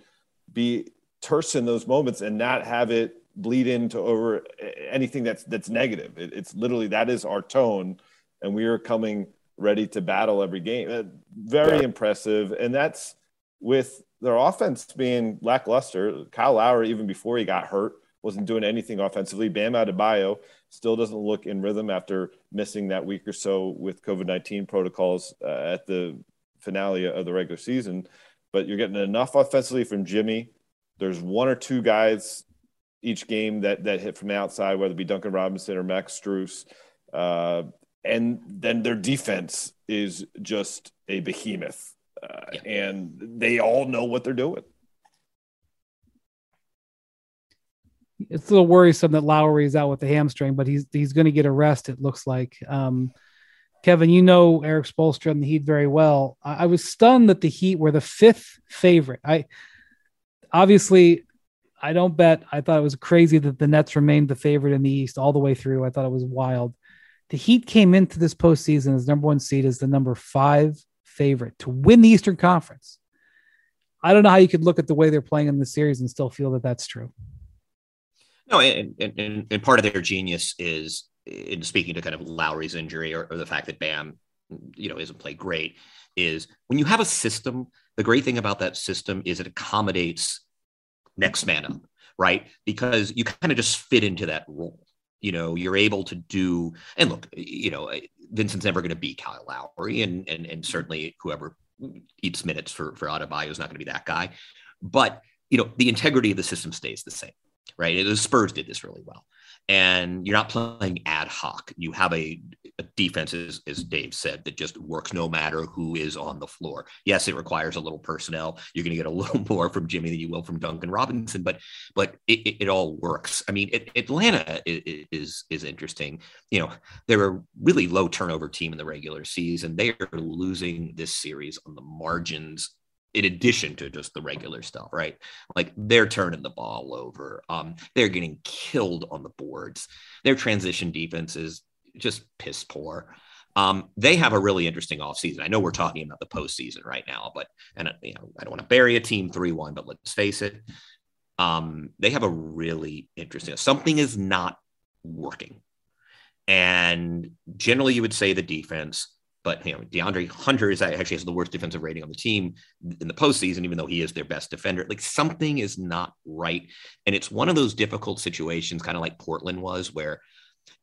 be terse in those moments and not have it bleed into over anything that's that's negative. It, it's literally that is our tone, and we are coming ready to battle every game. Uh, very impressive, and that's with their offense being lackluster. Kyle Lowry, even before he got hurt, wasn't doing anything offensively. Bam Adebayo still doesn't look in rhythm after missing that week or so with COVID 19 protocols uh, at the finale of the regular season. But you're getting enough offensively from Jimmy. There's one or two guys each game that, that hit from the outside, whether it be Duncan Robinson or Max Strus. Uh, and then their defense is just a behemoth uh, yeah. and they all know what they're doing. It's a little worrisome that Lowry is out with the hamstring, but he's he's going to get a rest. It looks like. Um, Kevin, you know Erik Spoelstra and the Heat very well. I, I was stunned that the Heat were the fifth favorite. I obviously I don't bet. I thought it was crazy that the Nets remained the favorite in the East all the way through. I thought it was wild. The Heat came into this postseason as number one seed as the number five favorite to win the Eastern Conference. I don't know how you could look at the way they're playing in the series and still feel that that's true. No, and, and, and part of their genius is in speaking to kind of Lowry's injury or, or the fact that Bam, you know, isn't played great, is when you have a system, the great thing about that system is it accommodates next man up, right? Because you kind of just fit into that role. You know, you're able to do, and look, you know, Vincent's never going to be Kyle Lowry, and and and certainly whoever eats minutes for for Adebayo is not going to be that guy. But you know, the integrity of the system stays the same. right? The Spurs did this really well and you're not playing ad hoc. You have a, a, defense, as, as Dave said, that just works no matter who is on the floor. Yes, it requires a little personnel. You're going to get a little more from Jimmy than you will from Duncan Robinson, but but it, it, it all works. I mean, it, Atlanta is, is is interesting. You know, they're a really low turnover team in the regular season. They are losing this series on the margins in addition to just the regular stuff, right? Like they're turning the ball over. Um, they're getting killed on the boards. Their transition defense is just piss poor. Um, they have a really interesting offseason. I know we're talking about the postseason right now, but and you know, I don't want to bury a team 3-1, but let's face it. Um, they have a really interesting something is not working. And generally you would say the defense but you know, DeAndre Hunter is actually has the worst defensive rating on the team in the postseason, even though he is their best defender. Like something is not right. And it's one of those difficult situations, kind of like Portland was, where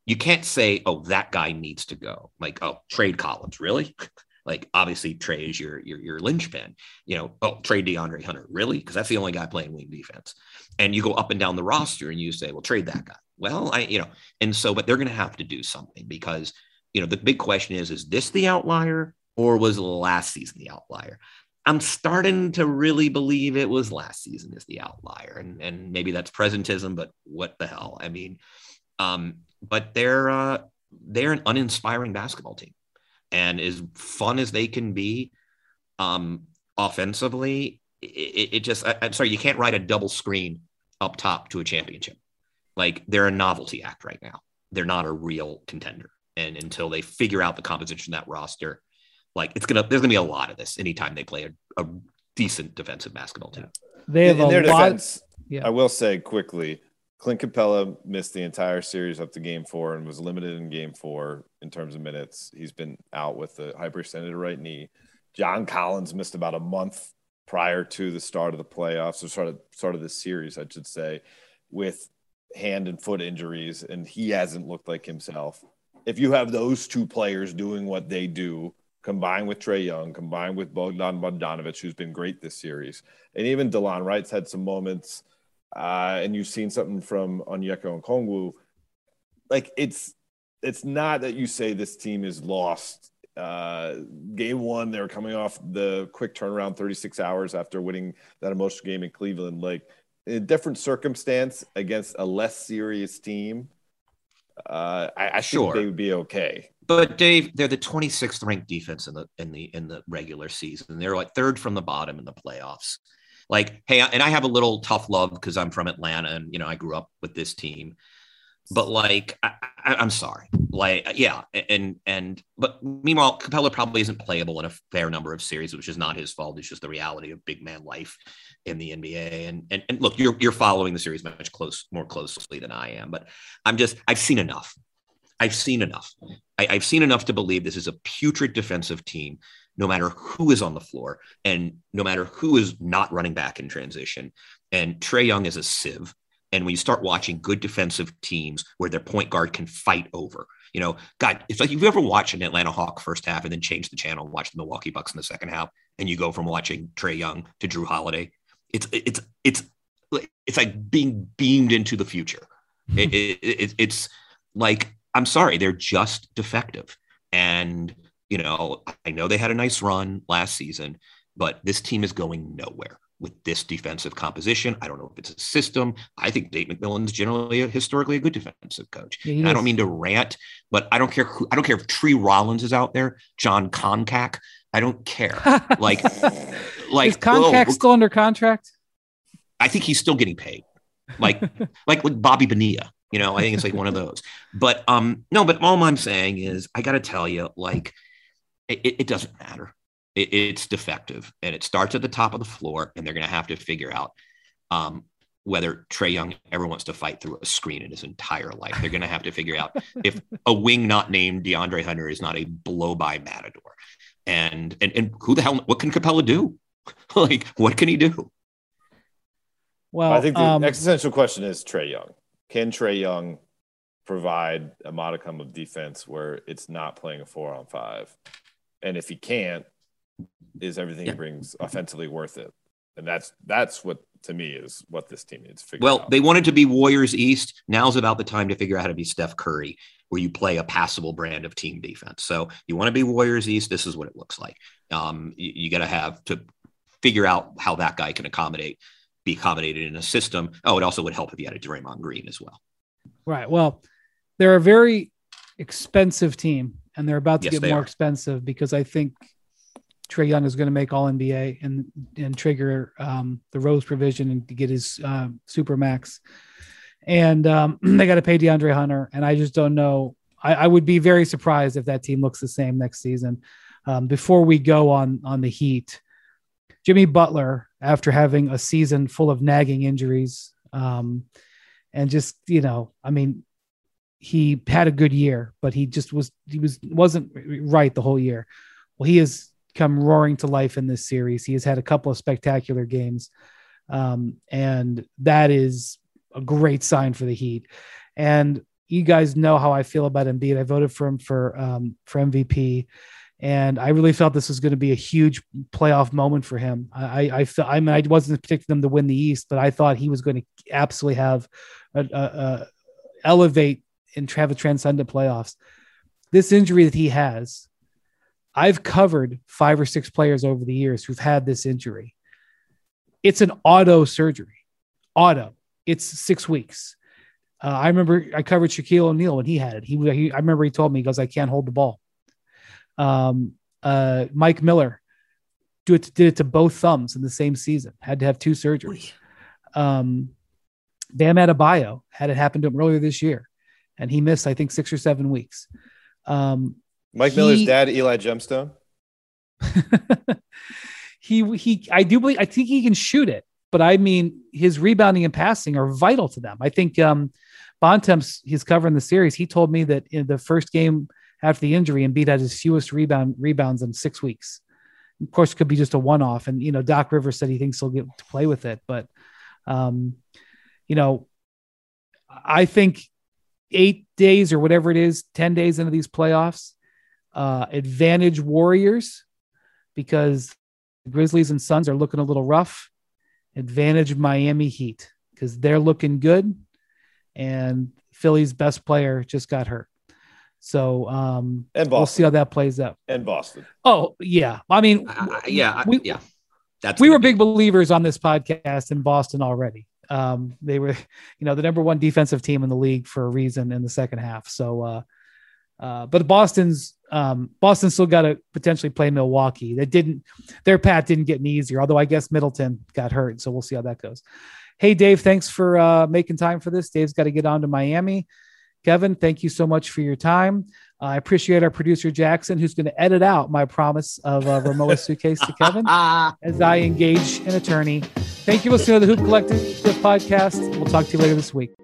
you can't say, oh, that guy needs to go. Like, oh, trade Collins, really? like obviously Trey is your your your linchpin. You know, oh, trade DeAndre Hunter, really? Because that's the only guy playing wing defense. And you go up and down the roster and you say, well, trade that guy. Well, I, you know, and so, but they're going to have to do something because you know, the big question is, is this the outlier or was last season the outlier? I'm starting to really believe it was last season is the outlier. And, and maybe that's presentism, but what the hell? I mean, um, but they're, uh, they're an uninspiring basketball team. And as fun as they can be um, offensively, it, it just, I, I'm sorry, you can't write a double screen up top to a championship. Like they're a novelty act right now. They're not a real contender and until they figure out the composition of that roster, like it's gonna there's gonna be a lot of this anytime they play a, a decent defensive basketball team. They have in, in their lot, defense. Yeah. I will say quickly, Clint Capela missed the entire series up to game four and was limited in game four in terms of minutes. He's been out with the hyperextended right knee. John Collins missed about a month prior to the start of the playoffs, or sort of start of this series, I should say, with hand and foot injuries, and he hasn't looked like himself if you have those two players doing what they do, combined with Trey Young, combined with Bogdan Bogdanovic, who's been great this series, and even Delon Wright's had some moments, uh, and you've seen something from Onyeka Okongwu. Like it's it's not that you say this team is lost. Uh, game one, they're coming off the quick turnaround, 36 hours after winning that emotional game in Cleveland. Like in a different circumstance against a less serious team uh, I, I sure. think they would be okay. But Dave, they're the 26th ranked defense in the in the in the regular season. They're like third from the bottom in the playoffs. Like, hey, and I have a little tough love because I'm from Atlanta and you know I grew up with this team but like I, am sorry. Like yeah and and but meanwhile capela probably isn't playable in a fair number of series which is not his fault. It's just the reality of big man life in the nba and and, and look you're you're following the series much close more closely than i am but i'm just i've seen enough. I've seen enough. I, i've seen enough to believe this is a putrid defensive team no matter who is on the floor and no matter who is not running back in transition. And trey young is a sieve and when you start watching good defensive teams where their point guard can fight over, you know, God, it's like if you ever watch an Atlanta Hawk first half and then change the channel and watch the Milwaukee Bucks in the second half, and you go from watching Trey Young to Jrue Holiday, it's it's it's it's like being beamed into the future. it, it, it, it's like I'm sorry, they're just defective, and you know, I know they had a nice run last season, but this team is going nowhere with this defensive composition. I don't know if it's a system. I think Dave McMillan's generally a, historically a good defensive coach. Yeah, I don't mean to rant, but I don't care who, I don't care if Tree Rollins is out there, Jon Koncak. I don't care. Like, like is Koncak oh, still under contract? I think he's still getting paid. Like, like like Bobby Bonilla. You know, I think it's like one of those. But um, no, but all I'm saying is I gotta tell you, like, it, it doesn't matter it, it's defective and it starts at the top of the floor and they're going to have to figure out um, whether Trey Young ever wants to fight through a screen in his entire life. They're going to have to figure out if a wing not named DeAndre Hunter is not a blow by matador. And, and, and who the hell, what can Capela do? like, what can he do? Well, I think the um, existential question is Trey Young. Can Trey Young provide a modicum of defense where it's not playing a four on five? And if he can't, is everything yeah. he brings offensively worth it? And that's that's what to me is what this team needs to figure Well, out. Well, they wanted to be Warriors East. Now's about the time to figure out how to be Steph Curry, where you play a passable brand of team defense. So you want to be Warriors East. This is what it looks like. Um, you, you got to have to figure out how that guy can accommodate, be accommodated in a system. Oh, it also would help if you had a Draymond Green as well. Right. Well, they're a very expensive team, and they're about to Yes, get more are. expensive because I think Trey Young is going to make All NBA and and trigger um, the Rose provision and get his uh, super max. And um, they got to pay DeAndre Hunter, and I just don't know. I, I would be very surprised if that team looks the same next season. Um, before we go on on the Heat, Jimmy Butler, after having a season full of nagging injuries, um, and just you know, I mean, he had a good year, but he just was he was wasn't right the whole year. Well, he has come roaring to life in this series. He has had a couple of spectacular games, um, and that is a great sign for the Heat. And you guys know how I feel about Embiid. I voted for him for um, for MVP, and I really felt this was going to be a huge playoff moment for him. I I, felt I mean I wasn't predicting them to win the East, but I thought he was going to absolutely have a, a, a elevate and have a transcendent playoffs. This injury that he has, I've covered five or six players over the years who've had this injury. It's an auto surgery, auto. It's six weeks. Uh, I remember I covered Shaquille O'Neal when he had it. He, he, I remember he told me he goes, "I can't hold the ball." Um, uh, Mike Miller do it, did it to both thumbs in the same season. Had to have two surgeries. Um, Bam Adebayo had it happen to him earlier this year, and he missed, I think, six or seven weeks. Um, Mike he- Miller's dad, Eli Gemstone. he he I do believe I think he can shoot it, but I mean his rebounding and passing are vital to them. I think um Bontemps he's covering the series. He told me that in the first game after the injury, Embiid had his fewest rebound rebounds in six weeks. Of course, it could be just a one off, and you know Doc Rivers said he thinks he'll get to play with it, but um, you know, I think eight days or whatever it is, ten days into these playoffs, uh, advantage Warriors because the Grizzlies and Suns are looking a little rough. Advantage Miami Heat because they're looking good, and Philly's best player just got hurt. So um, And we'll see how that plays out. and Boston. Oh yeah, I mean, I- I- yeah, we, yeah. That's we were be- big believers on this podcast in Boston already. Um, they were, you know, the number one defensive team in the league for a reason in the second half. So, uh, uh, but Boston's um, Boston still got to potentially play Milwaukee. They didn't, their path didn't get any easier. Although I guess Middleton got hurt, so we'll see how that goes. Hey, Dave, thanks for uh, making time for this. Dave's got to get on to Miami. Kevin, thank you so much for your time. I appreciate our producer Jackson, who's going to edit out my promise of a Rimowa's suitcase to Kevin as I engage an attorney. Thank you for listening to the Hoop Collective podcast. We'll talk to you later this week.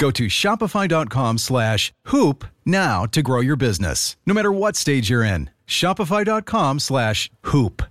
Go to shopify.com slash hoop now to grow your business, no matter what stage you're in. Shopify.com slash hoop.